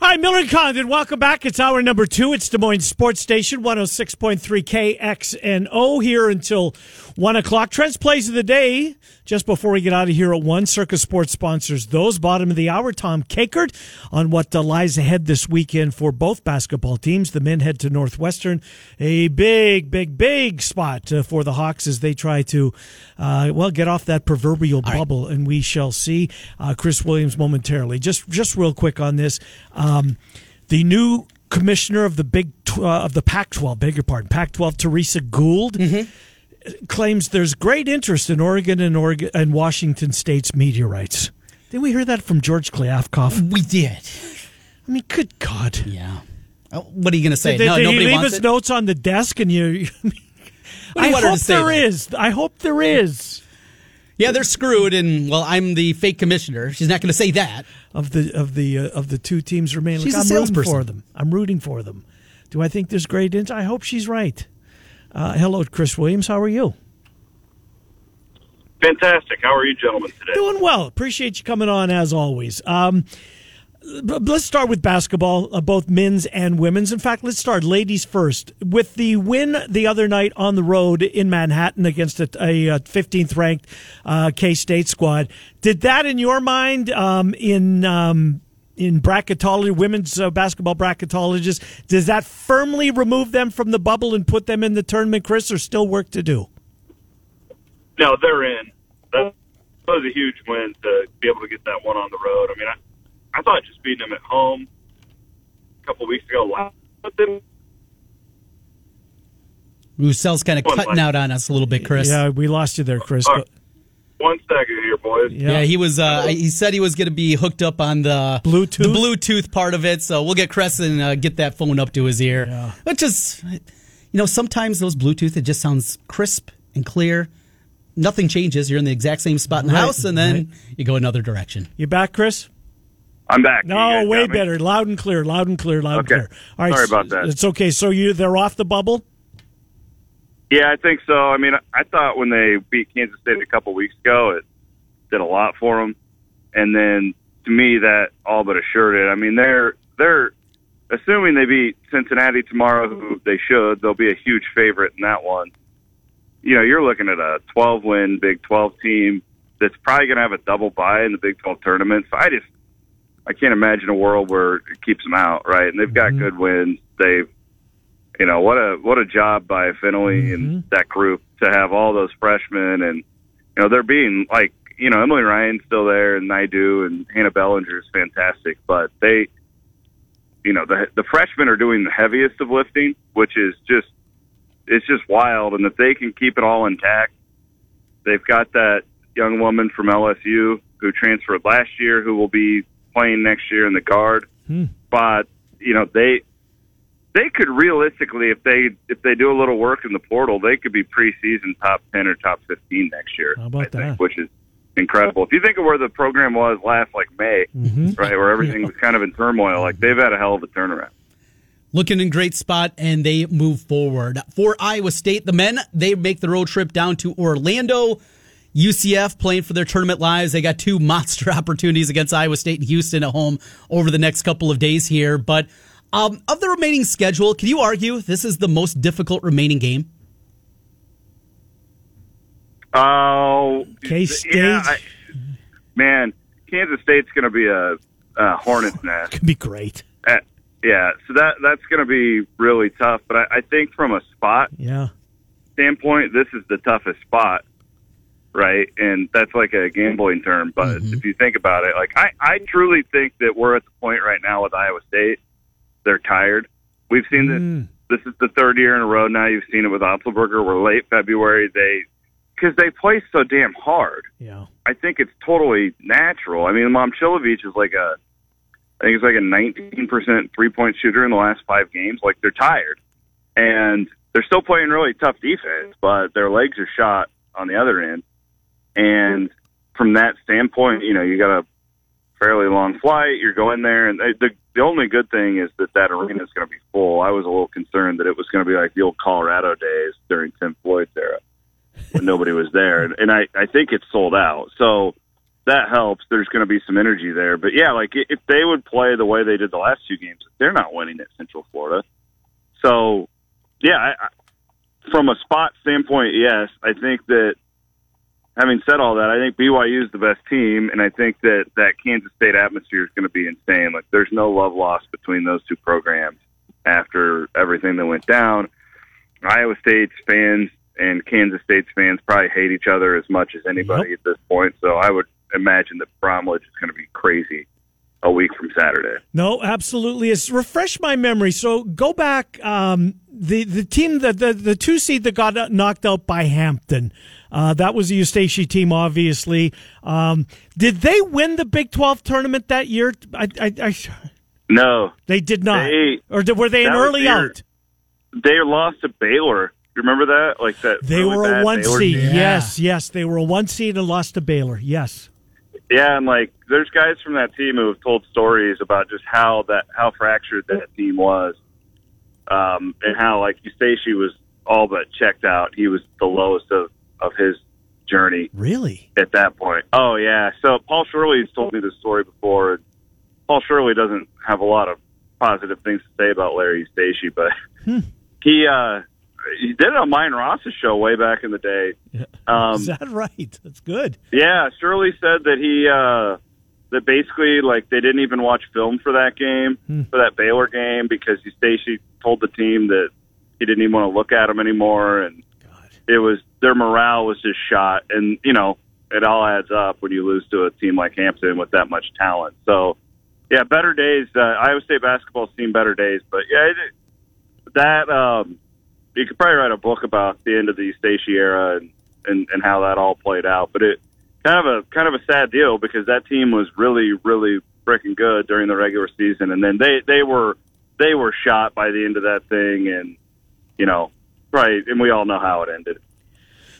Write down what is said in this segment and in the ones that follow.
Hi, Miller and Condon. Welcome back. It's hour number two. It's Des Moines Sports Station, 106.3 KXNO here until 1 o'clock. Trent's Plays of the Day, just before we get out of here at 1. Circa Sports sponsors those. Bottom of the hour, Tom Kakert on what uh, lies ahead this weekend for both basketball teams. The men head to Northwestern. A big, big, big spot uh, for the Hawks as they try to, uh, well, get off that proverbial All right. bubble, and we shall see. Uh, Chris Williams momentarily. Just, just real quick on this. Um, the new commissioner of the Big uh, of the Pac-12, beg your pardon, Pac-12, Teresa Gould, claims there's great interest in Oregon and Oregon and Washington State's meteorites. Did we hear that from George Kliavkoff? We did. I mean, good God! Yeah. Oh, what are you going to say? Did, no, did he nobody leave wants his it. notes on the desk and you? I you want her hope there though? is. I hope there is Yeah, they're screwed, and well, I'm the fake commissioner. She's not going to say that. of the of the uh, of the two teams remaining. She's Look, a I'm rooting salesperson. for them. I'm rooting for them. Do I think there's great interest? I hope she's right. Uh, hello, Chris Williams. How are you? Fantastic. How are you gentlemen today? Doing well. Appreciate you coming on as always. Um, let's start with basketball, uh, both men's and women's. In fact, let's start ladies first. With the win the other night on the road in Manhattan against a, a uh, 15th ranked uh, K State squad, did that in your mind um, in um, in bracketology, women's uh, basketball bracketologists, does that firmly remove them from the bubble and put them in the tournament, Chris, or still work to do? No, they're in. That was a huge win to be able to get that one on the road. I mean, I, I thought just beating them at home a couple of weeks ago, last but then Roussel's kind of cutting line. out on us a little bit, Chris. Yeah, we lost you there, Chris. All right. One second here, boys. Yeah, he was. Uh, he said he was going to be hooked up on the Bluetooth? the Bluetooth part of it. So we'll get Chris and uh, get that phone up to his ear. Yeah. Which is, you know, sometimes those Bluetooth it just sounds crisp and clear. Nothing changes. You're in the exact same spot in the Right, house, and then right. you go another direction. You back, Chris? I'm back. No, way better. Loud and clear. Loud and clear. Loud Okay. and clear. All right. Sorry about that. It's okay. So you they're off the bubble. Yeah, I think so. I mean, I thought when they beat Kansas State a couple weeks ago, it did a lot for them, and then to me, that all but assured it. I mean, they're they're assuming they beat Cincinnati tomorrow, who they should. They'll be a huge favorite in that one. You know, you're looking at a 12 win Big 12 team that's probably going to have a double bye in the Big 12 tournament. So I just I can't imagine a world where it keeps them out, right? And they've got mm-hmm. good wins. They've you know what a what a job by Fennelly and mm-hmm. that group to have all those freshmen and you know they're being like you know Emily Ryan's still there and Naidu and Hannah Belanger is fantastic, but they you know the the freshmen are doing the heaviest of lifting, which is just it's just wild. And if they can keep it all intact, they've got that young woman from LSU who transferred last year who will be playing next year in the guard. Hmm. But you know they they could realistically, if they if they do a little work in the portal, they could be preseason top ten or top fifteen next year. How about I think, which is incredible. If you think of where the program was last like May, Mm-hmm. right, where everything was kind of in turmoil, like they've had a hell of a turnaround. looking in great spot and they move forward for iowa state the men they make the road trip down to orlando ucf playing for their tournament lives they got two monster opportunities against iowa state and houston at home over the next couple of days here but um, of the remaining schedule can you argue this is the most difficult remaining game Oh, K-State. yeah, I- man, Kansas State's going to be a, a hornet's nest. Could be great. Uh, yeah, so that that's going to be really tough. But I, I think from a spot Yeah. standpoint, this is the toughest spot, right? And that's like a gambling term. But if you think about it, like I, I truly think that we're at the point right now with Iowa State. They're tired. We've seen this. Mm. This is the third year in a row now. You've seen it with Otzelberger. We're late February. They because they play so damn hard. Yeah. I think it's totally natural. I mean, Momcilovic is like a, I think it's like a 19% three point shooter in the last five games. Like they're tired, and they're still playing really tough defense, but their legs are shot on the other end. And from that standpoint, you know, you got a fairly long flight. You're going there, and the the only good thing is that that arena is going to be full. I was a little concerned that it was going to be like the old Colorado days during Tim Floyd's era when nobody was there, and, and I I think it's sold out. So that helps. There's going to be some energy there. But yeah, like if they would play the way they did the last two games, they're not winning at Central Florida. So yeah, I, I, from a spot standpoint, yes, I think that. Having said all that, I think BYU is the best team, and I think that that Kansas State atmosphere is going to be insane. Like, there's no love lost between those two programs after everything that went down. Iowa State's fans and Kansas State's fans probably hate each other as much as anybody yep. at this point. So I would imagine that Bramlage is going to be crazy a week from Saturday. No, absolutely. It's refresh my memory. So go back. Um, the the team that the the two seed that got knocked out by Hampton. Uh, that was the Eustachy team, obviously. Um, did they win the Big Twelve tournament that year? I, I, I no, they did not. They, or did, were they an early their, out? They lost to Baylor. You remember that? Like that. They really were a one Baylor seed. Team? Yes, yes, they were a one seed and lost to Baylor. Yes. Yeah, and like there's guys from that team who have told stories about just how that how fractured that team was, um, and how like Eustachy was all but checked out. He was the lowest of of his journey. Really? At that point. Oh yeah. So Paul Shirley's told me this story before. Paul Shirley doesn't have a lot of positive things to say about Larry Eustachy, but hmm. he uh he did it on Mine Ross's show way back in the day. Yeah. Um, Is that right? That's good. Yeah, Shirley said that he uh that basically like they didn't even watch film for that game hmm. for that Baylor game because Eustachy told the team that he didn't even want to look at him anymore, and God. it was their morale was just shot, and you know it all adds up when you lose to a team like Hampton with that much talent. So yeah, better days. Uh, Iowa State basketball's seen better days, but yeah, it, that um, you could probably write a book about the end of the Eustachy era and, and and how that all played out. But it kind of a kind of a sad deal because that team was really really freaking good during the regular season, and then they they were they were shot by the end of that thing, and you know, right, and we all know how it ended.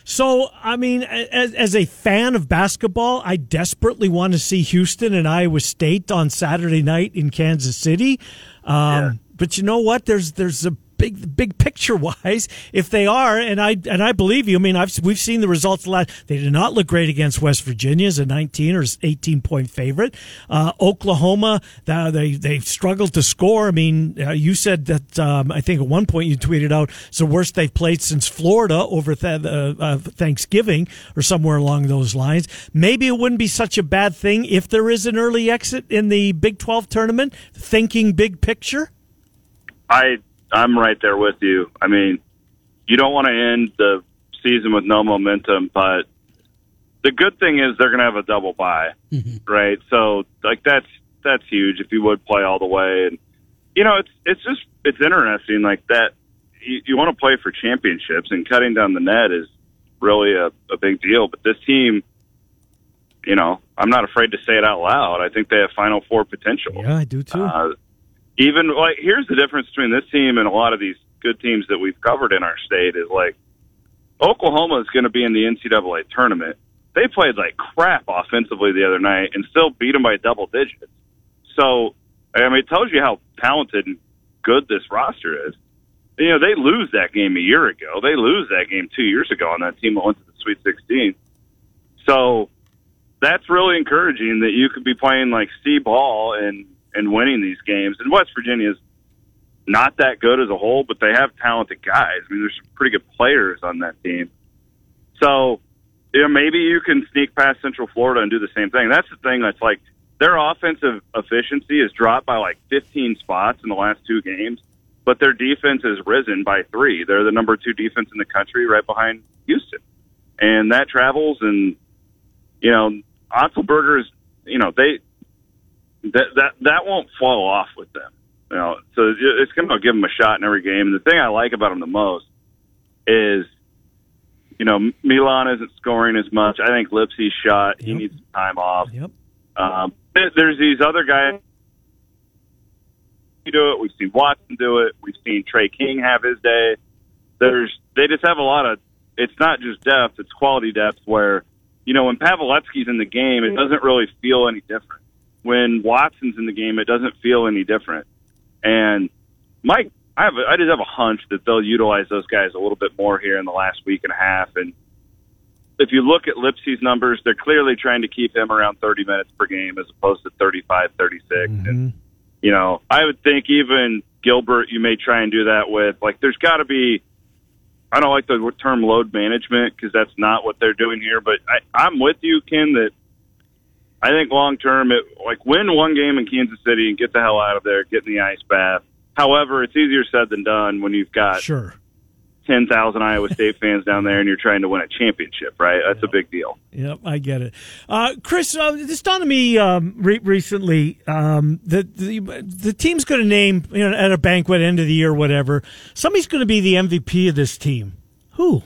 So, I mean, as, as a fan of basketball, I desperately want to see Houston and Iowa State on Saturday night in Kansas City. Um, yeah. But you know what? There's there's a big big picture wise, if they are, and I and I believe you. I mean, I've we've seen the results. Last they did not look great against West Virginia as a 19 or 18 point favorite. Uh, Oklahoma, they they struggled to score. I mean, uh, you said that um, I think at one point you tweeted out it's the worst they've played since Florida over th- uh, Thanksgiving or somewhere along those lines. Maybe it wouldn't be such a bad thing if there is an early exit in the Big 12 tournament. Thinking big picture. I I'm right there with you. I mean, you don't want to end the season with no momentum, but the good thing is they're going to have a double bye, mm-hmm. right? So like that's that's huge if you would play all the way, and you know it's it's just it's interesting like that. You, you want to play for championships, and cutting down the net is really a, a big deal. But this team, you know, I'm not afraid to say it out loud. I think they have Final Four potential. Yeah, I do too. Uh, even like here's the difference between this team and a lot of these good teams that we've covered in our state is like Oklahoma is going to be in the NCAA tournament. They played like crap offensively the other night and still beat them by double digits. So I mean, it tells you how talented and good this roster is. You know, they lose that game a year ago. They lose that game two years ago on that team that went to the Sweet 16. So that's really encouraging that you could be playing like C ball and and winning these games. And West Virginia is not that good as a whole, but they have talented guys. I mean, there's some pretty good players on that team. So, you know, maybe you can sneak past Central Florida and do the same thing. That's the thing that's like their offensive efficiency has dropped by like 15 spots in the last two games, but their defense has risen by three. They're the number two defense in the country, right behind Houston, and that travels. And you know, Otzelberger is, you know, they that that that won't fall off with them. You know, so it's going to give them a shot in every game. And the thing I like about them the most is, you know, Milan isn't scoring as much. I think Lipsey's shot. Yep. He needs some time off. Yep. Um, there's these other guys who do it. We've seen Watson do it. We've seen Tre King have his day. There's they just have a lot of. It's not just depth; it's quality depth. Where you know when Paveletzke's in the game, it doesn't really feel any different when Watson's in the game, it doesn't feel any different. And Mike, I have, a, I just have a hunch that they'll utilize those guys a little bit more here in the last week and a half. And if you look at Lipsey's numbers, they're clearly trying to keep him around 30 minutes per game as opposed to 35, 36. And, mm-hmm. you know, I would think even Gilbert, you may try and do that with. Like, there's got to be, I don't like the term load management because that's not what they're doing here, but I, I'm with you, Ken, that I think long term, it like win one game in Kansas City and get the hell out of there, get in the ice bath. However, it's easier said than done when you've got Sure. 10,000 Iowa State fans down there and you're trying to win a championship, right? That's a big deal. Yep, I get it. Uh, Chris, uh, this dawned on me um, re- recently um, that the, the team's going to name you know, at a banquet, end of the year, whatever. Somebody's going to be the MVP of this team. Who?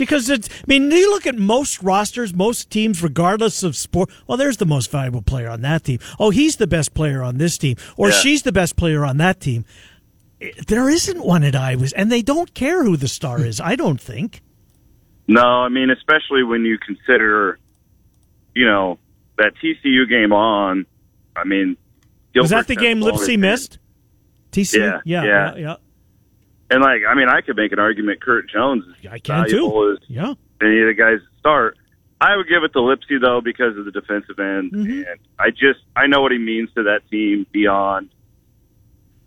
Because it's, I mean, you look at most rosters, most teams, regardless of sport. Well, there's the most valuable player on that team. Oh, he's the best player on this team, or Yeah. she's the best player on that team. Eh, there isn't one at Iowa's, and they don't care who the star hmm. is. I don't think. No, I mean, especially when you consider, you know, that TCU game on. I mean, Was that the game Lipsey missed? TCU, Yeah, yeah, yeah. yeah, yeah. And like, I mean, I could make an argument. Kurt Jones is I can valuable too. as Yeah. any of the guys that start. I would give it to Lipsey though because of the defensive end, Mhm. and I just I know what he means to that team beyond,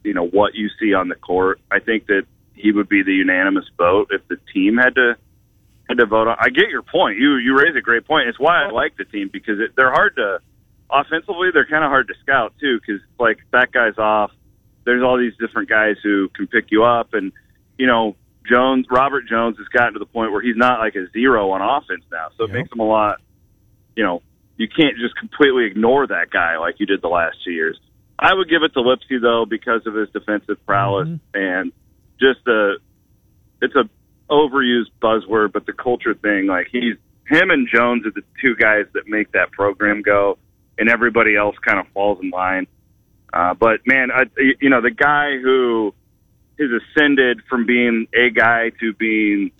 you know, what you see on the court. I think that he would be the unanimous vote if the team had to had to vote on. I get your point. You you raise a great point. It's why I like the team because it, they're hard to offensively. They're kind of hard to scout too because like that guy's off. There's all these different guys who can pick you up, and you know Jones, Robert Jones has gotten to the point where he's not like a zero on offense now. So it Yep. makes him a lot. You know, you can't just completely ignore that guy like you did the last two years. I would give it to Lipsey though because of his defensive prowess mm-hmm. and just the it's a overused buzzword, but the culture thing, like he's him and Jones are the two guys that make that program go, and everybody else kind of falls in line. Uh, but man, I, you know the guy who has ascended from being a guy to being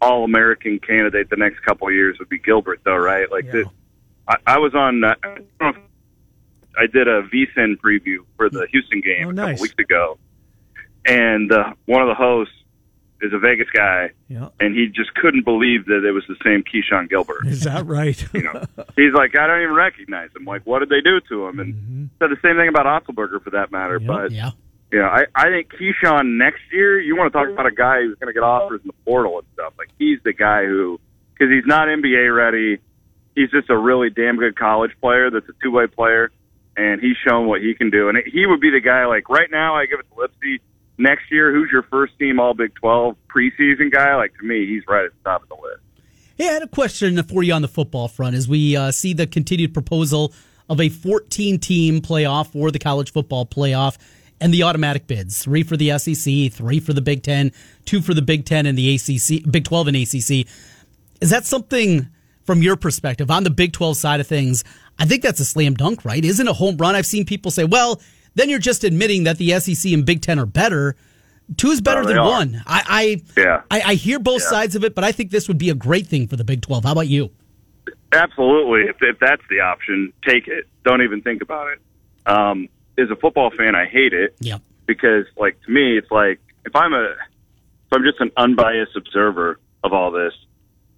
all American candidate the next couple of years would be Gilbert, though, right? Like Yeah. the, I, I was on. Uh, I, don't know if- I did a VSIN preview for the Houston game Oh, a couple weeks ago, and uh, one of the hosts is a Vegas guy, Yeah. and he just couldn't believe that it was the same Keshon Gilbert. Is that right? You know, he's like, I don't even recognize him. Like, what did they do to him? And mm-hmm. said the same thing about Otzelberger for that matter. Yep. But Yeah. you know, I I think Keshon next year. You want to talk about a guy who's going to get offers in the portal and stuff. Like he's the guy who, because he's not NBA ready. He's just a really damn good college player. That's a two way player, and he's shown what he can do. And he would be the guy. Like right now, I give it to Lipsey. Next year, who's your first team All Big Twelve preseason guy? Like to me, he's right at the top of the list. Hey, I had a question for you on the football front as we uh, see the continued proposal of a 14 team playoff for the college football playoff and the automatic bids three for the SEC, three for the Big Ten, two for the Big Ten and the ACC, Big 12 and ACC. Is that something from your perspective on the Big 12 side of things? I think that's a slam dunk, right? Isn't a home run? I've seen people say, well, then you're just admitting that the SEC and Big Ten are better. Two is better they than are. one. I, I Yeah. I, I hear both Yeah. sides of it, but I think this would be a great thing for the Big 12. How about you? Absolutely. If, if that's the option, take it. Don't even think about it. Um, as a football fan, I hate it Yep. because, like, to me, it's like if I'm a, if I'm just an unbiased observer of all this,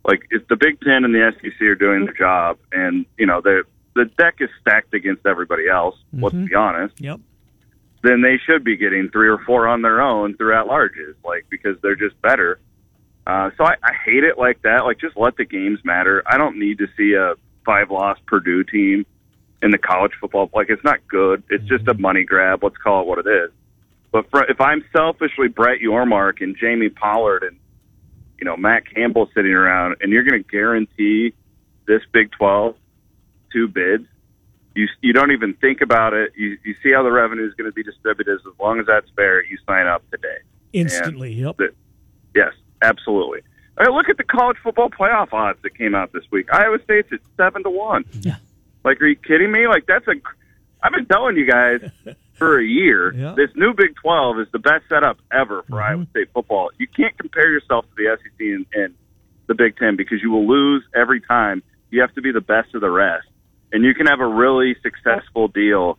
like if the Big Ten and the SEC are doing their job, and you know the the deck is stacked against everybody else. Let's be honest. Yep. Then they should be getting three or four on their own through at larges, like because they're just better. Uh, so I, I hate it like that. Like just let the games matter. I don't need to see a five loss Purdue team in the college football. Like it's not good. It's just a money grab. Let's call it what it is. But for, if I'm selfishly Brett Yormark and Jamie Pollard and you know Matt Campbell sitting around, and you're going to guarantee this Big Twelve two bids, you you don't even think about it. You you see how the revenue is going to be distributed. As long as that's fair, you sign up today. Instantly. Yep. The- Yes, absolutely. I look at the college football playoff odds that came out this week. Iowa State's at seven to one. Yeah. Like, are you kidding me? Like, that's a. I've been telling you guys for a year. Yeah. This new Big Twelve is the best setup ever for Mm-hmm. Iowa State football. You can't compare yourself to the SEC and, and the Big Ten because you will lose every time. You have to be the best of the rest, and you can have a really successful deal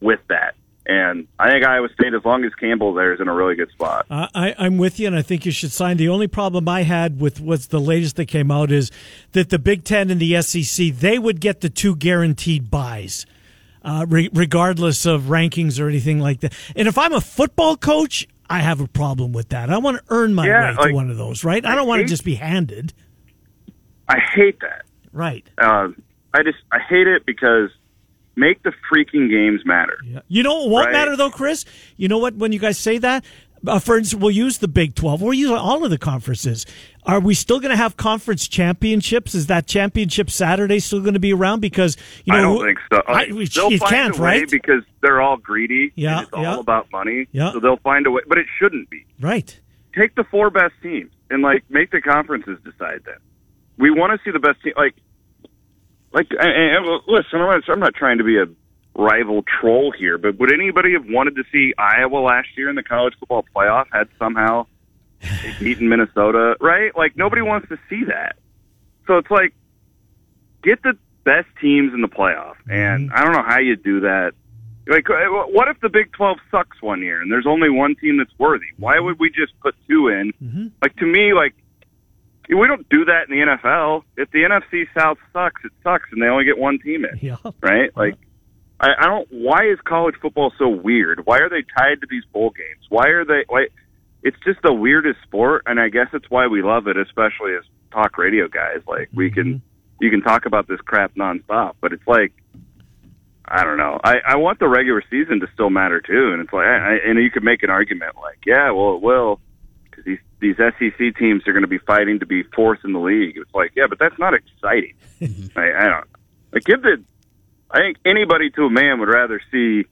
with that. And I think Iowa State, as long as Campbell there, is in a really good spot. Uh, I, I'm with you, and I think you should sign. The only problem I had with what's the latest that came out is that the Big Ten and the SEC they would get the two guaranteed buys, uh, re- regardless of rankings or anything like that. And if I'm a football coach, I have a problem with that. I want to earn my Yeah, way like, to one of those, right? I I don't want to just be handed. I hate that. Right. Uh, I just I hate it because make the freaking games matter. Yeah. You know what won't Right. matter though, Chris? You know what? When you guys say that, uh, for instance, we'll use the Big Twelve. We'll use all of the conferences. Are we still going to have conference championships? Is that championship Saturday still going to be around? Because you know, I don't think so. I, we- they'll you find can't, a way right? because they're all greedy. Yeah, and it's all about money. Yeah. so they'll find a way. But it shouldn't be. right. Take the four best teams and like make the conferences decide that. We want to see the best team. Like, like and, and, listen, I'm not, I'm not trying to be a rival troll here, but would anybody have wanted to see Iowa last year in the college football playoff had somehow beaten Minnesota, right? Like nobody wants to see that. So it's like get the best teams in the playoff, and I don't know how you do that. Like, uh, what if the Big Twelve sucks one year and there's only one team that's worthy? Why would we just put two in? Like to me, like we don't do that in the NFL. If the NFC South sucks, it sucks, and they only get one team in Yeah. right? Like, I, I don't. Why is college football so weird? Why are they tied to these bowl games? Why are they? Why? It's just the weirdest sport, and I guess it's why we love it, especially as talk radio guys. Like, we can mm-hmm. you can talk about this crap nonstop, but it's like. I don't know. I, I want the regular season to still matter too, and it's like, I, I- and you could make an argument like, yeah, well, it will, these these SEC teams are going to be fighting to be fourth in the league. It's like, yeah, but that's not exciting. I, I don't. Like, give the I think anybody to a man would rather see.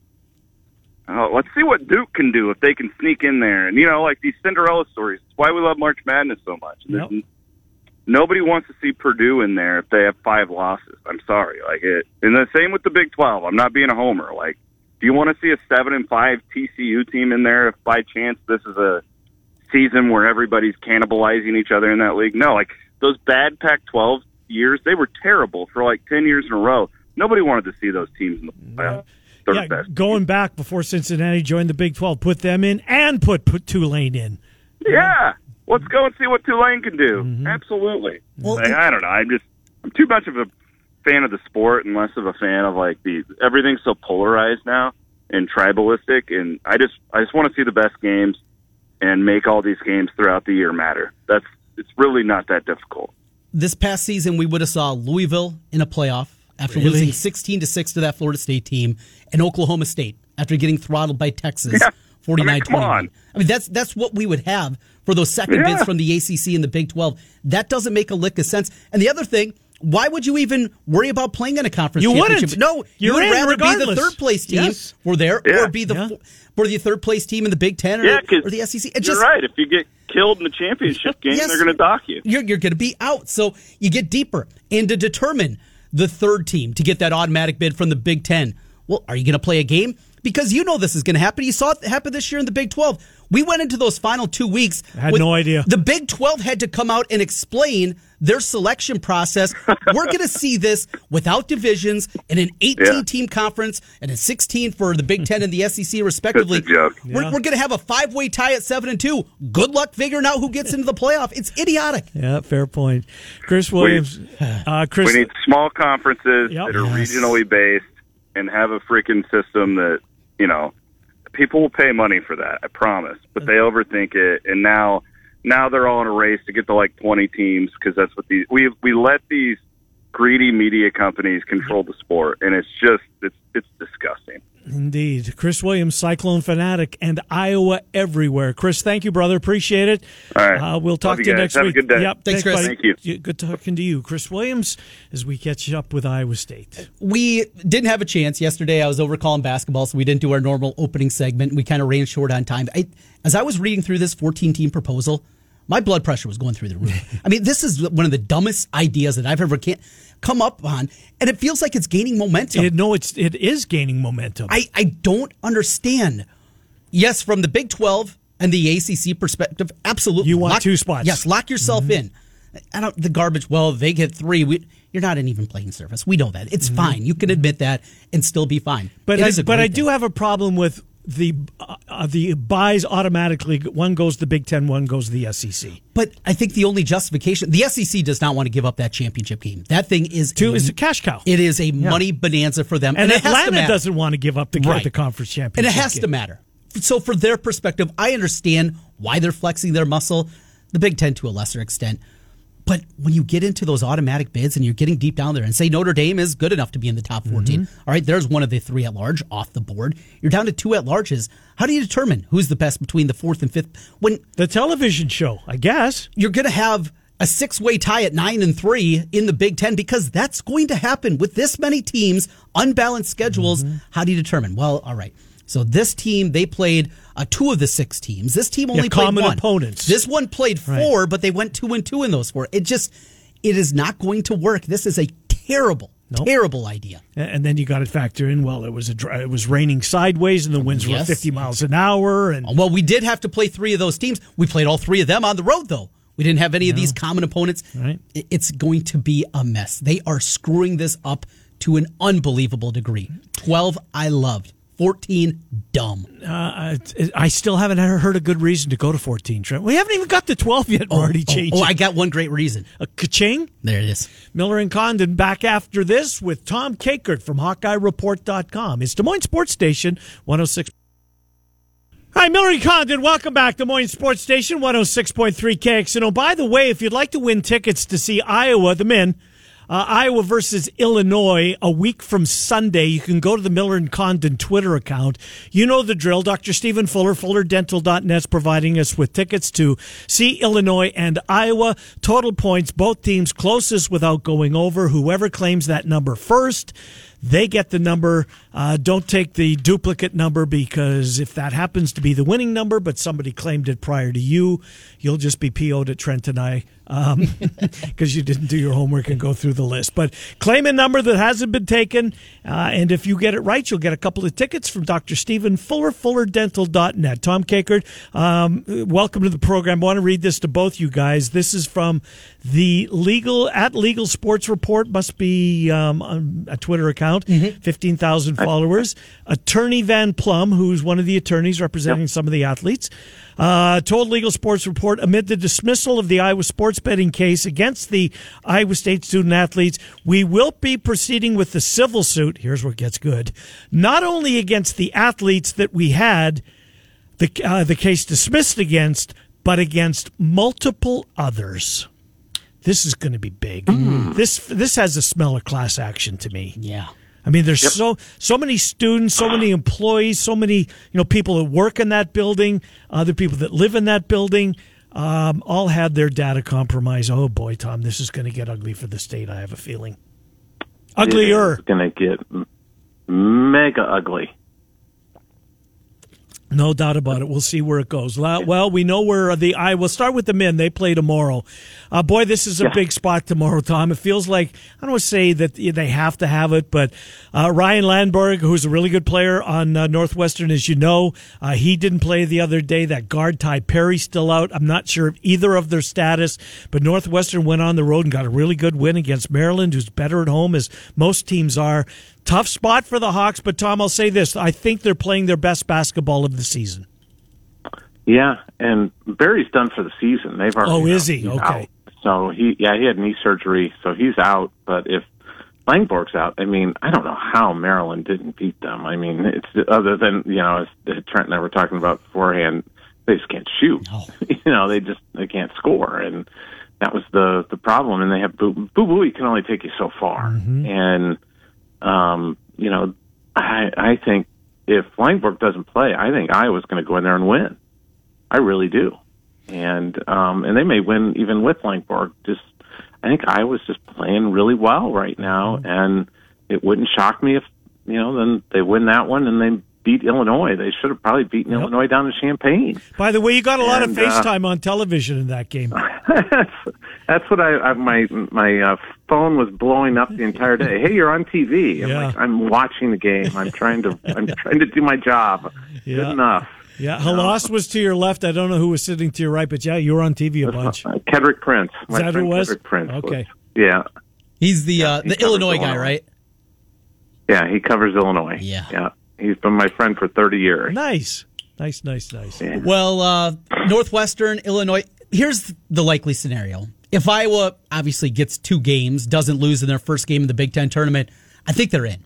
Oh, let's see what Duke can do if they can sneak in there, and you know, like these Cinderella stories. It's why we love March Madness so much. Yep. Nobody wants to see Purdue in there if they have five losses. I'm sorry, like it. And the same with the Big Twelve. I'm not being a homer. Like, do you want to see a seven and five TCU team in there if by chance this is a season where everybody's cannibalizing each other in that league? No, like those bad Pac-12 years, they were terrible for like ten years in a row. Nobody wanted to see those teams in the playoffs. They're Yeah, best. going back before Cincinnati joined the Big Twelve, put them in and put put Tulane in. Yeah, let's go and see what Tulane can do. Mm-hmm. Absolutely. Well, Like, I don't know. I'm just I'm too much of a fan of the sport and less of a fan of like the everything's so polarized now and tribalistic. And I just I just want to see the best games and make all these games throughout the year matter. That's it's really not that difficult. This past season, we would have saw Louisville in a playoff after Really? losing 16 to 6 to that Florida State team and Oklahoma State after getting throttled by Texas Yeah. 49 I mean, come on. I mean, that's that's what we would have for those second Yeah. bids from the ACC and the Big 12. That doesn't make a lick of sense. And the other thing, why would you even worry about playing in a conference You championship? wouldn't. No, you You're would in rather be the third place team Yes. for there Yeah. or be the Yeah. or the third place team in the Big 10 or, Yeah, because or the SEC. It you're just, right. If you get killed in the championship game, Yes. they're going to dock you. you're, you're going to be out. So you get deeper. And to determine the third team to get that automatic bid from the Big Ten, well, are you going to play a game? Because you know this is going to happen. You saw it happen this year in the Big 12. We went into those final two weeks. I had with- no idea. The Big 12 had to come out and explain their selection process. We're going to see this without divisions in an 18 Yeah. team conference and a 16 for the Big 10 and the SEC, respectively. A joke. We're, Yeah. we're going to have a five way tie at 7 and 2. Good luck figuring out who gets into the playoff. It's idiotic. Yeah, fair point. Chris Williams, uh, Chris. We need small conferences Yep. that are Yes. regionally based and have a freaking system that, you know, people will pay money for that, I promise. But they mm-hmm. overthink it and now now they're all in a race to get to like 20 teams because that's what these we we let these greedy media companies control the sport and it's just it's it's disgusting. Indeed. Chris Williams, Cyclone Fanatic, and Iowa everywhere. Chris, thank you, brother. Appreciate it. All right. Uh, we'll talk Love to you you guys. next Have a week. good day. Yep. Thanks, Chris. buddy. Thank you. Good talking to you, Chris Williams, as we catch up with Iowa State. we didn't have a chance yesterday. I was over calling basketball, so we didn't do our normal opening segment. We kind of ran short on time. I, as I was reading through this 14 team proposal, my blood pressure was going through the roof. I mean, this is one of the dumbest ideas that I've ever can come up on, and it feels like it's gaining momentum. It, no, it's it is gaining momentum. I, I don't understand. Yes, from the Big 12 and the ACC perspective, absolutely. You want two spots. Yes, lock yourself mm-hmm. in. I don't the garbage. Well, they get three. We, you're not an even playing surface. We know that. It's mm-hmm. fine. You can admit that and still be fine. But It I, is a but I do have a problem with the uh, uh, the buys automatically. One goes the Big Ten, one goes the SEC. But I think the only justification the SEC does not want to give up that championship game. That thing is Two is a cash cow, It is a money bonanza for them, and, it has to Atlanta matter. doesn't want to give up the Right. the conference championship. and it has to matter. So, for their perspective, I understand why they're flexing their muscle. The Big Ten to a lesser extent. But when you get into those automatic bids and you're getting deep down there and say Notre Dame is good enough to be in the top 14, Mm-hmm. all right, there's one of the three at large off the board. You're down to two at larges. How do you determine who's the best between the fourth and fifth? When The television show, I guess. you're going to have a six way tie at nine and three in the Big Ten because that's going to happen with this many teams, unbalanced schedules. Mm-hmm. How do you determine? Well, all right. So this team, they played uh, two of the six teams. This team only played common one. opponents. This one played Right. four, but they went two and two in those four. It just, it is not going to work. This is a terrible, terrible idea. And then you got to factor in. Well, it was a dry, it was raining sideways, and the winds were 50 miles an hour, and Well, we did have to play three of those teams. We played all three of them on the road, though. We didn't have any of these common opponents. Right. It's going to be a mess. They are screwing this up to an unbelievable degree. 12, I loved. 14, dumb. uh, I still haven't heard a good reason to go to 14. Trent, we haven't even got to 12 yet. Marty oh, changed. oh, I got one great reason. a ka-ching. There it is. Miller and Condon back after this with Tom Kakert from HawkeyeReport.com. It's Des Moines Sports Station 106. Hi, Miller and Condon. Welcome back. Des Moines Sports Station 106.3 KX. And oh, by the way, if you'd like to win tickets to see Iowa, the men, uh, Iowa versus Illinois a week from Sunday. You can go to the Miller and Condon Twitter account. You know the drill. Dr. Stephen Fuller, FullerDental.net's providing us with tickets to see Illinois and Iowa. Total points, both teams closest without going over. Whoever claims that number first, they get the number. Uh, don't take the duplicate number because if that happens to be the winning number, but somebody claimed it prior to you, you'll just be PO'd at Trent and I because you didn't do your homework and go through the list. But claim a number that hasn't been taken, uh, and if you get it right, you'll get a couple of tickets from Dr. Stephen Fuller, FullerDental.net. Tom Kakert, um, welcome to the program. I want to read this to both you guys. This is from the legal at Legal Sports Report. Must be um, a Twitter account. Fifteen thousand followers. Attorney Van Plumb, who's one of the attorneys representing some of the athletes, uh, told Legal Sports Report amid the dismissal of the Iowa sports betting case against the Iowa State student athletes, we will be proceeding with the civil suit. Here's where it gets good. Not only against the athletes that we had the uh, the case dismissed against, but against multiple others. This is going to be big. This this has a smell of class action to me. Yeah. I mean, there's so so many students, so many employees, so many you know people that work in that building, other people that live in that building, um, all had their data compromised. Oh boy, Tom, this is going to get ugly for the state. I have a feeling. Uglier. It's going to get mega ugly. No doubt about it. We'll see where it goes. Well, we know where the I will start with the men. They play tomorrow. Uh, boy, this is a big spot tomorrow, Tom. It feels like I don't want to say that they have to have it, but uh, Ryan Langborg, who's a really good player on uh, Northwestern, as you know, uh, he didn't play the other day. That guard Ty Berry still out. I'm not sure of either of their status, but Northwestern went on the road and got a really good win against Maryland, who's better at home as most teams are. Tough spot for the Hawks, but Tom, I'll say this: I think they're playing their best basketball of the season. Yeah, and Berry's done for the season. They've already. Oh, is he? he's Okay. out. So he, yeah, he had knee surgery, so he's out. But if Langborg's out, I mean, I don't know how Maryland didn't beat them. I mean, it's other than you know, as Trent and I were talking about beforehand, they just can't shoot. No. you know, they just they can't score, and that was the the problem. And they have Boo Buie can only take you so far, mm-hmm. and um, you know, I I think if Langborg doesn't play, I think Iowa's going to go in there and win. I really do, and um, and they may win even with Langborg. Just I think Iowa's just playing really well right now, and it wouldn't shock me if you know then they win that one and they beat Illinois. They should have probably beaten Illinois down in Champaign. By the way, you got a lot of And, uh, FaceTime on television in that game. that's, that's what I, I my my uh, phone was blowing up the entire day. Hey, you're on TV. I'm Yeah. like, I'm watching the game. I'm trying to I'm trying to do my job. Yeah. Good enough. Yeah, Halas was to your left. I don't know who was sitting to your right, but yeah, you were on TV a bunch. Kedrick Prince. My that who friend it was? Kedrick Prince. Okay. Was, yeah. He's the uh, he the covers Illinois guy, Illinois. right? Yeah, he covers Illinois. Yeah. Yeah. He's been my friend for 30 years. Nice, nice, nice, nice. Yeah. Well, uh, Northwestern, Illinois. Here's the likely scenario. If Iowa obviously gets two games, doesn't lose in their first game in the Big Ten tournament, I think they're in.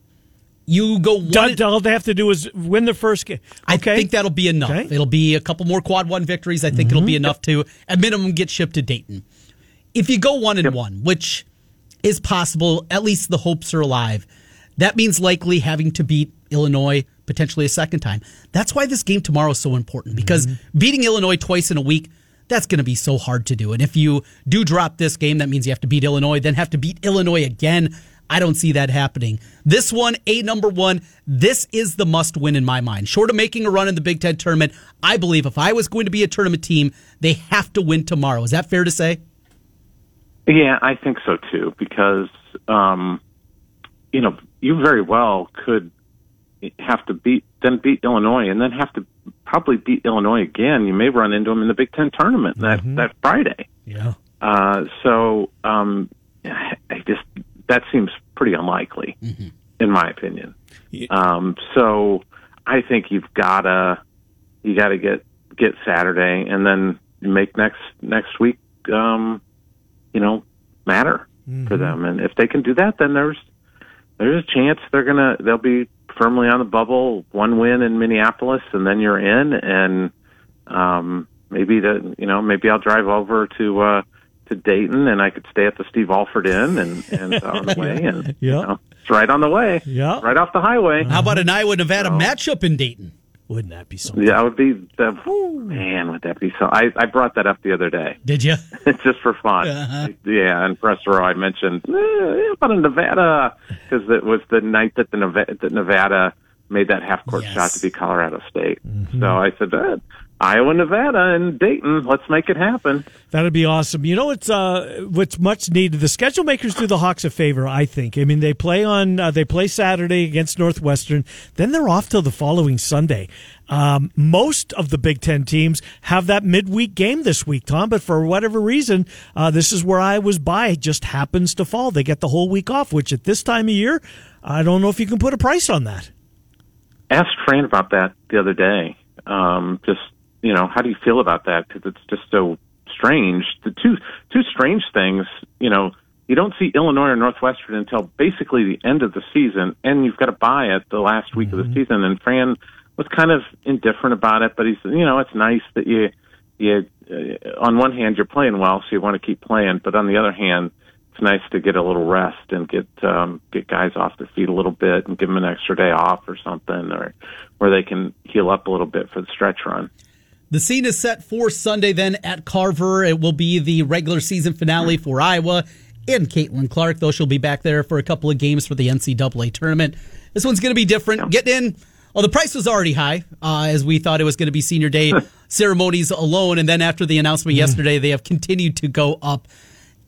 You go one. All all they have to do is win the first game. I think that'll be enough. Okay. Mm-hmm. It'll be a couple more quad one victories. I think it'll be enough to, at minimum, get shipped to Dayton. If you go one and one, which is possible, at least the hopes are alive. That means likely having to beat Illinois potentially a second time. That's why this game tomorrow is so important because Mm-hmm. beating Illinois twice in a week, that's going to be so hard to do. And if you do drop this game, that means you have to beat Illinois, then have to beat Illinois again. I don't see that happening. This one, a number one, this is the must win in my mind. Short of making a run in the Big Ten tournament, I believe if I was going to be a tournament team, they have to win tomorrow. Is that fair to say? Yeah, I think so too, because um, you know you very well could have to beat then beat Illinois, and then have to probably beat Illinois again. You may run into them in the Big Ten tournament that that Friday. Yeah. Uh, so um, I just that seems pretty unlikely, in my opinion. Um, so I think you've gotta you gotta get get Saturday, and then make next next week. Um, you know, matter for them. And if they can do that, then there's there's a chance they're gonna they'll be firmly on the bubble. One win in Minneapolis, and then you're in. And um, maybe the you know maybe I'll drive over to uh, to Dayton, and I could stay at the Steve Alford Inn, and and on the way, and you Yeah. know, it's right on the way, Yeah. right off the highway. How about an Iowa Nevada matchup in Dayton? Wouldn't that be something? Yeah, that would be the man. Would that be so? I I brought that up the other day. Did you? just for fun. Uh-huh. Yeah, and press row, I mentioned eh, about in Nevada because it was the night that the Nevada, that Nevada made that half court Yes. shot to beat Colorado State. So I said, eh, Iowa, Nevada, and Dayton. Let's make it happen. That'd be awesome. You know, it's uh, what's much needed. The schedule makers do the Hawks a favor, I think. I mean, they play on uh, they play Saturday against Northwestern, then they're off till the following Sunday. Um, most of the Big Ten teams have that midweek game this week, Tom. But for whatever reason, uh, this is where I was by. It just happens to fall. They get the whole week off, which at this time of year, I don't know if you can put a price on that. asked Fran about that the other day. Um, just you know, how do you feel about that? Because it's just so strange. The two two strange things. You know, you don't see Illinois or Northwestern until basically the end of the season, and you've got to buy it the last week of the season. And Fran was kind of indifferent about it, but he's you know, it's nice that you you uh, on one hand you're playing well, so you want to keep playing, but on the other hand. It's nice to get a little rest and get um, get guys off their feet a little bit and give them an extra day off or something, or where they can heal up a little bit for the stretch run. The scene is set for Sunday then at Carver. It will be the regular season finale for Iowa and Caitlin Clark, though she'll be back there for a couple of games for the NCAA tournament. This one's going to be different. Getting in, well, the price was already high, uh, as we thought it was going to be senior day ceremonies alone. And then after the announcement yesterday, they have continued to go up.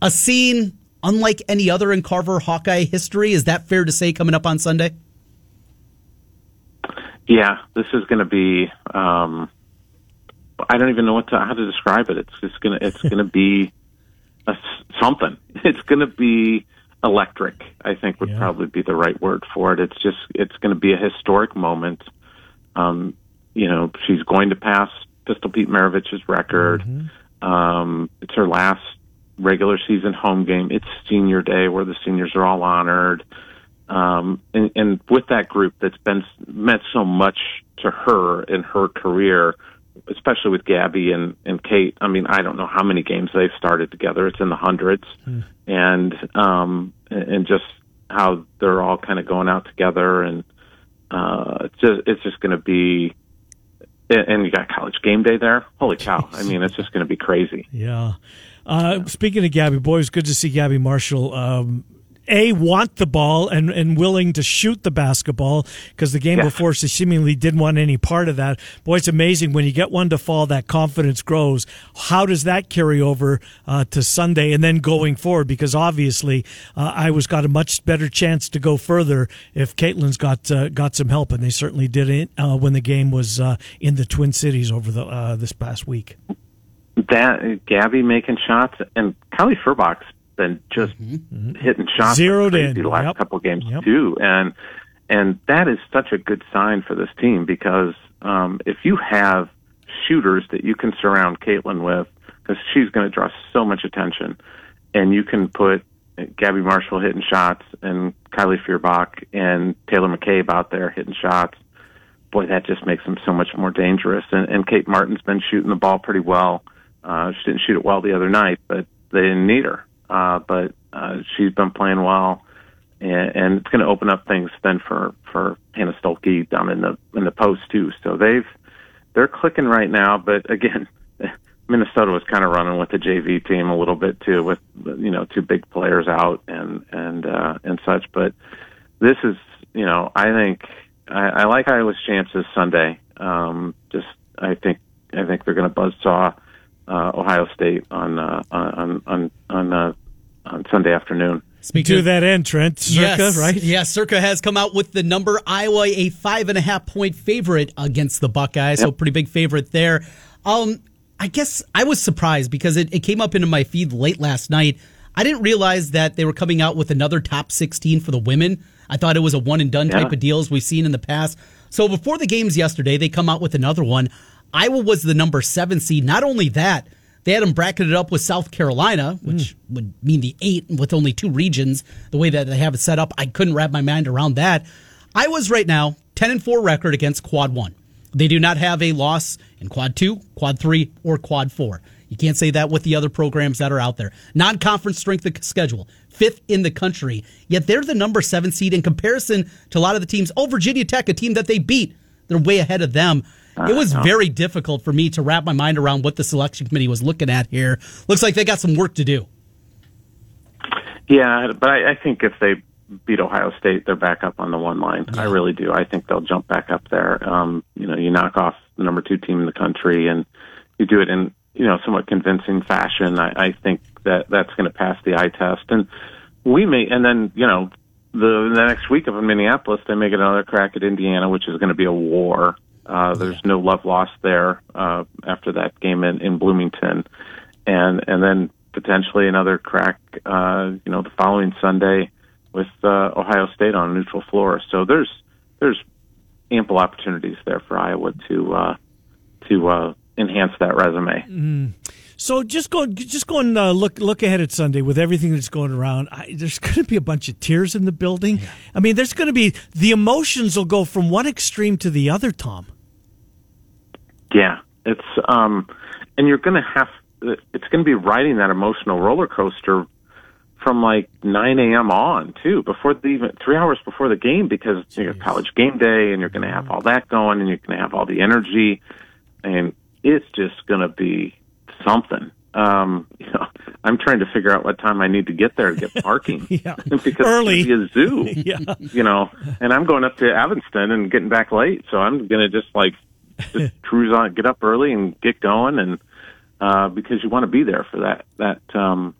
A scene unlike any other in Carver Hawkeye history. Is that fair to say coming up on Sunday? Yeah, this is going to be. Um, I don't even know what to, how to describe it. It's just gonna it's gonna be a, something. It's gonna be electric. I think would Yeah. probably be the right word for it. It's just it's going to be a historic moment. Um, you know, she's going to pass Pistol Pete Maravich's record. Um, it's her last regular season home game. It's senior day where the seniors are all honored. Um, and, and with that group that's been meant so much to her in her career, especially with Gabby and, and Kate. I mean, I don't know how many games they've started together. It's in the hundreds and, um, and just how they're all kind of going out together and, uh, it's just, it's just going to be, and you got college game day there. Holy cow. I mean, it's just going to be crazy. Yeah. Uh, speaking of Gabby, boy, it's good to see Gabby Marshall. Um, a want the ball and and willing to shoot the basketball because the game Yes. before she seemingly didn't want any part of that. Boy, it's amazing when you get one to fall, that confidence grows. How does that carry over uh, to Sunday and then going forward? Because obviously, uh, Iowa's got a much better chance to go further if Caitlin's got uh, got some help, and they certainly did it uh, when the game was uh, in the Twin Cities over the uh, this past week. that Gabby making shots and Kylie Feuerbach's been just hitting shots Zeroed in. the last Yep. couple of games Yep. too, and and that is such a good sign for this team because um, if you have shooters that you can surround Caitlin with, because she's going to draw so much attention, and you can put Gabby Marshall hitting shots and Kylie Feuerbach and Taylor McCabe out there hitting shots. Boy, that just makes them so much more dangerous. And, and Kate Martin's been shooting the ball pretty well. Uh, she didn't shoot it well the other night, but they didn't need her. Uh, but uh, she's been playing well, and, and it's going to open up things then for for Hannah Stuelke down in the in the post too. So they've they're clicking right now. But again, Minnesota was kind of running with the JV team a little bit too, with you know two big players out and and uh, and such. But this is you know I think I, I like Iowa's chances Sunday. Um, just I think I think they're going to buzzsaw uh, Ohio State on uh, on on on uh, on Sunday afternoon. Speaking To of- that end, Trent, Circa, yes, right? Yeah, Circa has come out with the number Iowa a five and a half point favorite against the Buckeyes, so pretty big favorite there. Um, I guess I was surprised because it, it came up into my feed late last night. I didn't realize that they were coming out with another top 16 for the women. I thought it was a one and done Yeah. type of deal as we've seen in the past. So before the games yesterday, they come out with another one. Iowa was the number seven seed. Not only that, they had them bracketed up with South Carolina, which hmm. would mean the eight with only two regions. The way that they have it set up, I couldn't wrap my mind around that. Iowa's right now 10 and 4 record against quad one. They do not have a loss in quad two, quad three, or quad four. You can't say that with the other programs that are out there. Non conference strength of schedule, fifth in the country. Yet they're the number seven seed in comparison to a lot of the teams. Oh, Virginia Tech, a team that they beat, they're way ahead of them. It was very difficult for me to wrap my mind around what the selection committee was looking at here. Looks like they got some work to do. Yeah, but I, I think if they beat Ohio State, they're back up on the one line. I really do. I think they'll jump back up there. Um, you know, you knock off the number two team in the country, and you do it in you know somewhat convincing fashion. I, I think that that's going to pass the eye test, and we may. And then you know, the the next week in Minneapolis, they may get another crack at Indiana, which is going to be a war. Uh, there's no love lost there uh, after that game in, in Bloomington, and and then potentially another crack, uh, you know, the following Sunday with uh, Ohio State on a neutral floor. So there's there's ample opportunities there for Iowa to uh, to uh, enhance that resume. So just go, just go and uh, look look ahead at Sunday with everything that's going around. I, there's going to be a bunch of tears in the building. I mean, there's going to be the emotions will go from one extreme to the other. Tom, Yeah, it's um, and you're going to have it's going to be riding that emotional roller coaster from like 9 a.m. on too, before the even three hours before the game, because you know, college game day, and you're going to have all that going, and you're going to have all the energy, and it's just going to be something. Um, you know, I'm trying to figure out what time I need to get there to get parking. Yeah. because Early. it's gonna be a zoo. Yeah. You know, and I'm going up to Evanston and getting back late, so I'm going to just like just cruise on, get up early and get going, and uh, because you want to be there for that that um,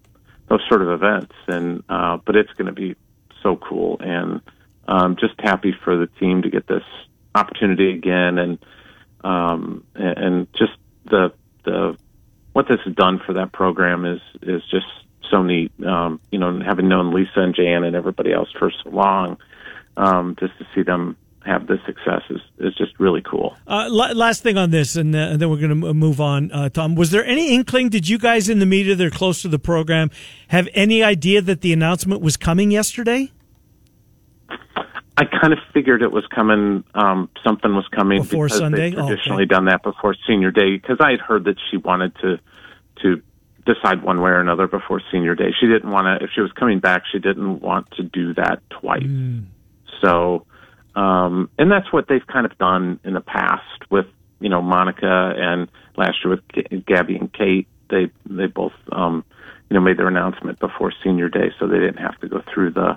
those sort of events, and uh, but it's going to be so cool, and um, just happy for the team to get this opportunity again, and um, and, and just the the what this has done for that program is is just so neat. Um, you know, having known Lisa and Jan and everybody else for so long, um, just to see them have this success is, is just really cool. uh, last thing on this, and, uh, then we're going to move on. Uh, Tom, was there any inkling? Did you guys in the media that are close to the program have any idea that the announcement was coming yesterday? I kind of figured it was coming. Um, something was coming Before because Sunday? They've Oh, okay. traditionally done that before senior day. Because I had heard that she wanted to to decide one way or another before senior day. She didn't want to. If she was coming back, she didn't want to do that twice. So, um, and that's what they've kind of done in the past with you know Monica and last year with G- Gabby and Kate. They they both um, you know, made their announcement before senior day, so they didn't have to go through the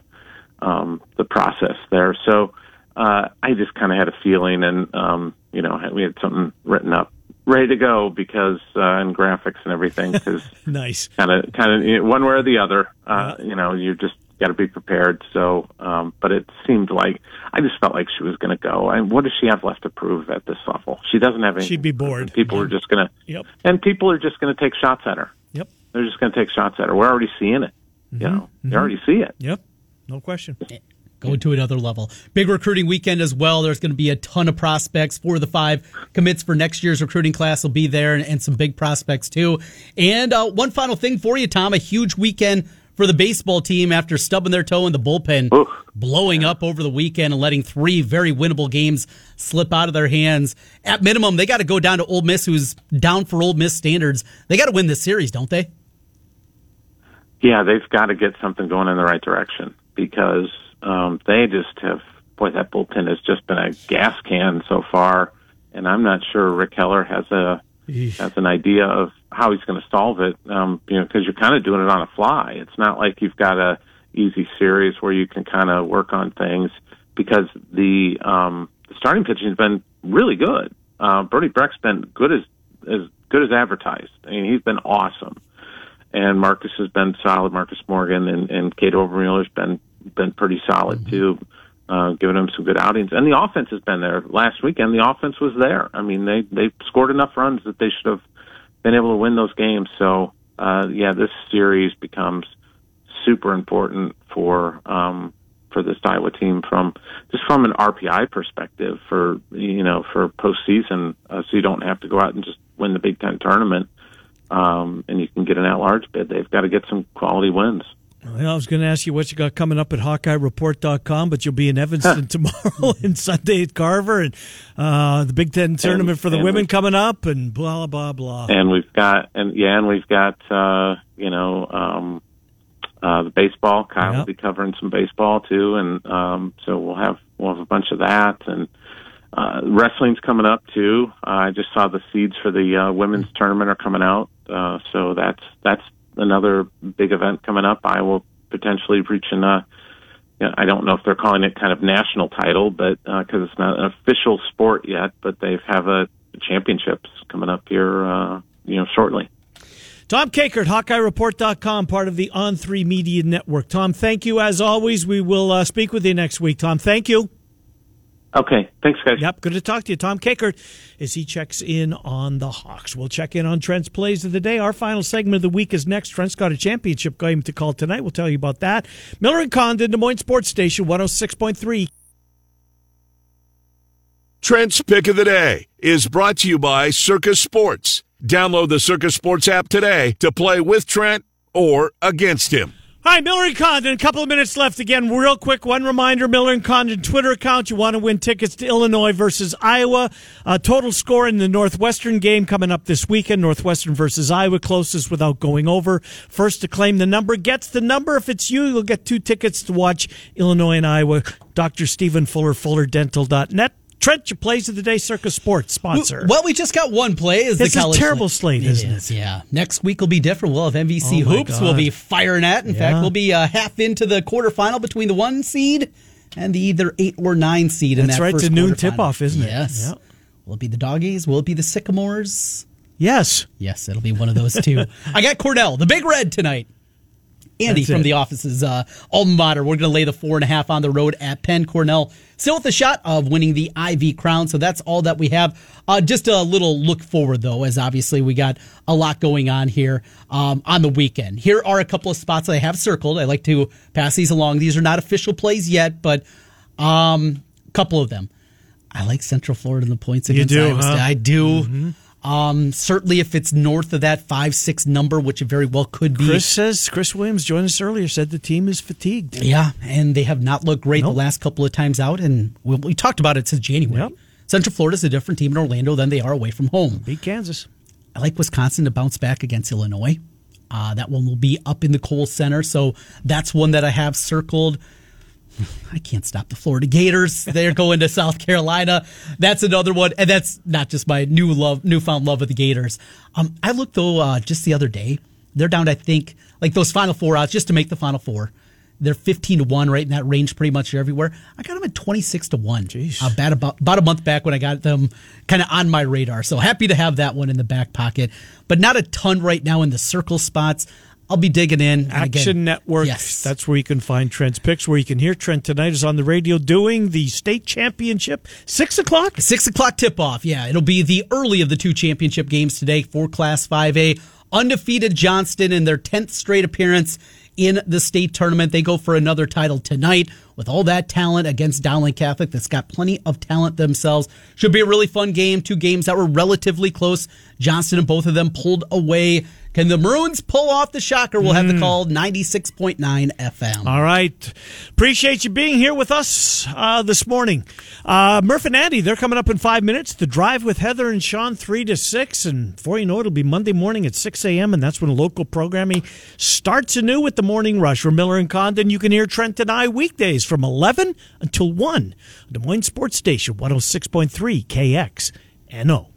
um, the process there. So uh, I just kind of had a feeling, and um, you know, we had something written up, ready to go because uh, and graphics and everything because nice, kind of, kind of you know, one way or the other. Uh, You know, you just got to be prepared. So, um, but it seemed like I just felt like she was going to go. And what does she have left to prove at this level? She doesn't have any. She'd be bored. People are just going to, Yep. and people are just going to take shots at her. Yep. They're just going to take shots at her. We're already seeing it. You know, you already see it. Yep. No question. Going to another level. Big recruiting weekend as well. There's going to be a ton of prospects. Four of the five commits for next year's recruiting class will be there, and, and some big prospects too. And uh, one final thing for you, Tom: a huge weekend for the baseball team after stubbing their toe in the bullpen, Oof. blowing up over the weekend and letting three very winnable games slip out of their hands. At minimum, they got to go down to Ole Miss, who's down for Ole Miss standards. They got to win this series, don't they? Yeah, they've got to get something going in the right direction because um, they just have. Boy, that bullpen has just been a gas can so far, and I'm not sure Rick Heller has a Eesh. has an idea of how he's going to solve it. Um, you know, because you're kind of doing it on a fly. It's not like you've got a easy series where you can kind of work on things because the um, the starting pitching has been really good. Uh, Brody Brecht's been good as as good as advertised. I mean, he's been awesome, and Marcus has been solid. Marcus Morgan and and Cade Obermueller's been been pretty solid too, uh, giving him some good outings. And the offense has been there. Last weekend, the offense was there. I mean, they they scored enough runs that they should have been able to win those games. So, uh, yeah, this series becomes super important for um, for this Iowa team from just from an RPI perspective for you know for postseason, uh, so you don't have to go out and just win the Big Ten tournament, um, and you can get an at-large bid. They've got to get some quality wins. Well, I was going to ask you what you got coming up at HawkeyeReport.com, but you'll be in Evanston tomorrow and Sunday at Carver and uh, the Big Ten tournament for the women coming up and blah, blah, blah. and we've got and yeah, and we've got uh, you know um, uh, the baseball. Kyle Yep. will be covering some baseball too, and um, so we'll have we'll have a bunch of that. And uh, wrestling's coming up too. Uh, I just saw the seeds for the uh, women's tournament are coming out, uh, so that's that's another big event coming up. I will potentially reach an. Uh, know, I don't know if they're calling it kind of national title, but because it's not an official sport yet, but they have a championships coming up here, uh, you know, shortly. Tom Kakert, HawkeyeReport.com, part of the On3 Media Network. Tom, thank you as always. We will uh, speak with you next week. Tom, thank you. Okay, thanks, guys. Yep, good to talk to you. Tom Kakert as he checks in on the Hawks. We'll check in on Trent's plays of the day. Our final segment of the week is next. Trent's got a championship game to call tonight. We'll tell you about that. Miller and Condon, Des Moines Sports Station 106.3. Trent's Pick of the Day is brought to you by Circa Sports. Download the Circa Sports app today to play with Trent or against him. Hi, Miller and Condon. A couple of minutes left again. Real quick, one reminder: Miller and Condon Twitter account. You want to win tickets to Illinois versus Iowa. Uh, total score in the Northwestern game coming up this weekend. Northwestern versus Iowa, closest without going over. First to claim the number gets the number. If it's you, you'll get two tickets to watch Illinois and Iowa. Dr. Stephen Fuller, FullerDental.net. Trent, your plays of the day, Circa Sports sponsor. Well, we just got one play. Is It's the a college terrible slate, isn't it? is, Yeah. Next week will be different. We'll have MVC Oh, hoops. We'll be firing at. In Yeah. fact, we'll be uh, half into the quarterfinal between the one seed and the either eight or nine seed. in That's that right, First it's a noon quarterfinal. tip-off, isn't it? Yes. Yep. Will it be the doggies? Will it be the sycamores? Yes. Yes, it'll be one of those two. I got Cornell, the big red tonight. Andy That's from it. the office's uh, alma mater. We're going to lay the four and a half on the road at Penn Cornell. Still with a shot of winning the Ivy crown. So that's all that we have. Uh, just a little look forward, though, as obviously we got a lot going on here um, on the weekend. Here are a couple of spots that I have circled. I like to pass these along. These are not official plays yet, but a um, couple of them. I like Central Florida in the points against do, Iowa huh? State. I do. Um, certainly, if it's north of that five six number, which it very well could be. Chris says, Chris Williams joined us earlier, said the team is fatigued. Yeah, and they have not looked great Nope. the last couple of times out, and we, we talked about it since January. Yep. Central is a different team in Orlando than they are away from home. Beat Kansas. I like Wisconsin to bounce back against Illinois. Uh, that one will be up in the Kohl Center, so that's one that I have circled. I can't stop the Florida Gators. They're going to South Carolina. That's another one, and that's not just my new love, newfound love of the Gators. Um, I looked though uh, just the other day. They're down, I think, like those Final Four odds just to make the Final Four. They're 15 to 1 right in that range pretty much everywhere. I got them at 26 to 1. Jeez. Uh, about, about, about a month back when I got them kind of on my radar. So happy to have that one in the back pocket, but not a ton right now in the circle spots. I'll be digging in. Action again, Network. Yes. That's where you can find Trent's picks. Where you can hear Trent tonight is on the radio doing the state championship six o'clock. Six o'clock tip off. Yeah, it'll be the early of the two championship games today for Class 5A. Undefeated Johnston in their 10th straight appearance in the state tournament. They go for another title tonight with all that talent against Dowling Catholic that's got plenty of talent themselves. Should be a really fun game. Two games that were relatively close. Johnston and both of them pulled away. Can the Maroons pull off the shocker? We'll have the call 96.9 FM. All right. Appreciate you being here with us uh, this morning. Uh, Murph and Andy, they're coming up in five minutes. The drive with Heather and Sean, 3 to 6. And before you know it, it'll be Monday morning at 6 a.m. And that's when local programming starts anew with the morning rush. For Miller and Condon, you can hear Trent and I weekdays from 11 until 1. Des Moines Sports Station, 106.3 KX. NO.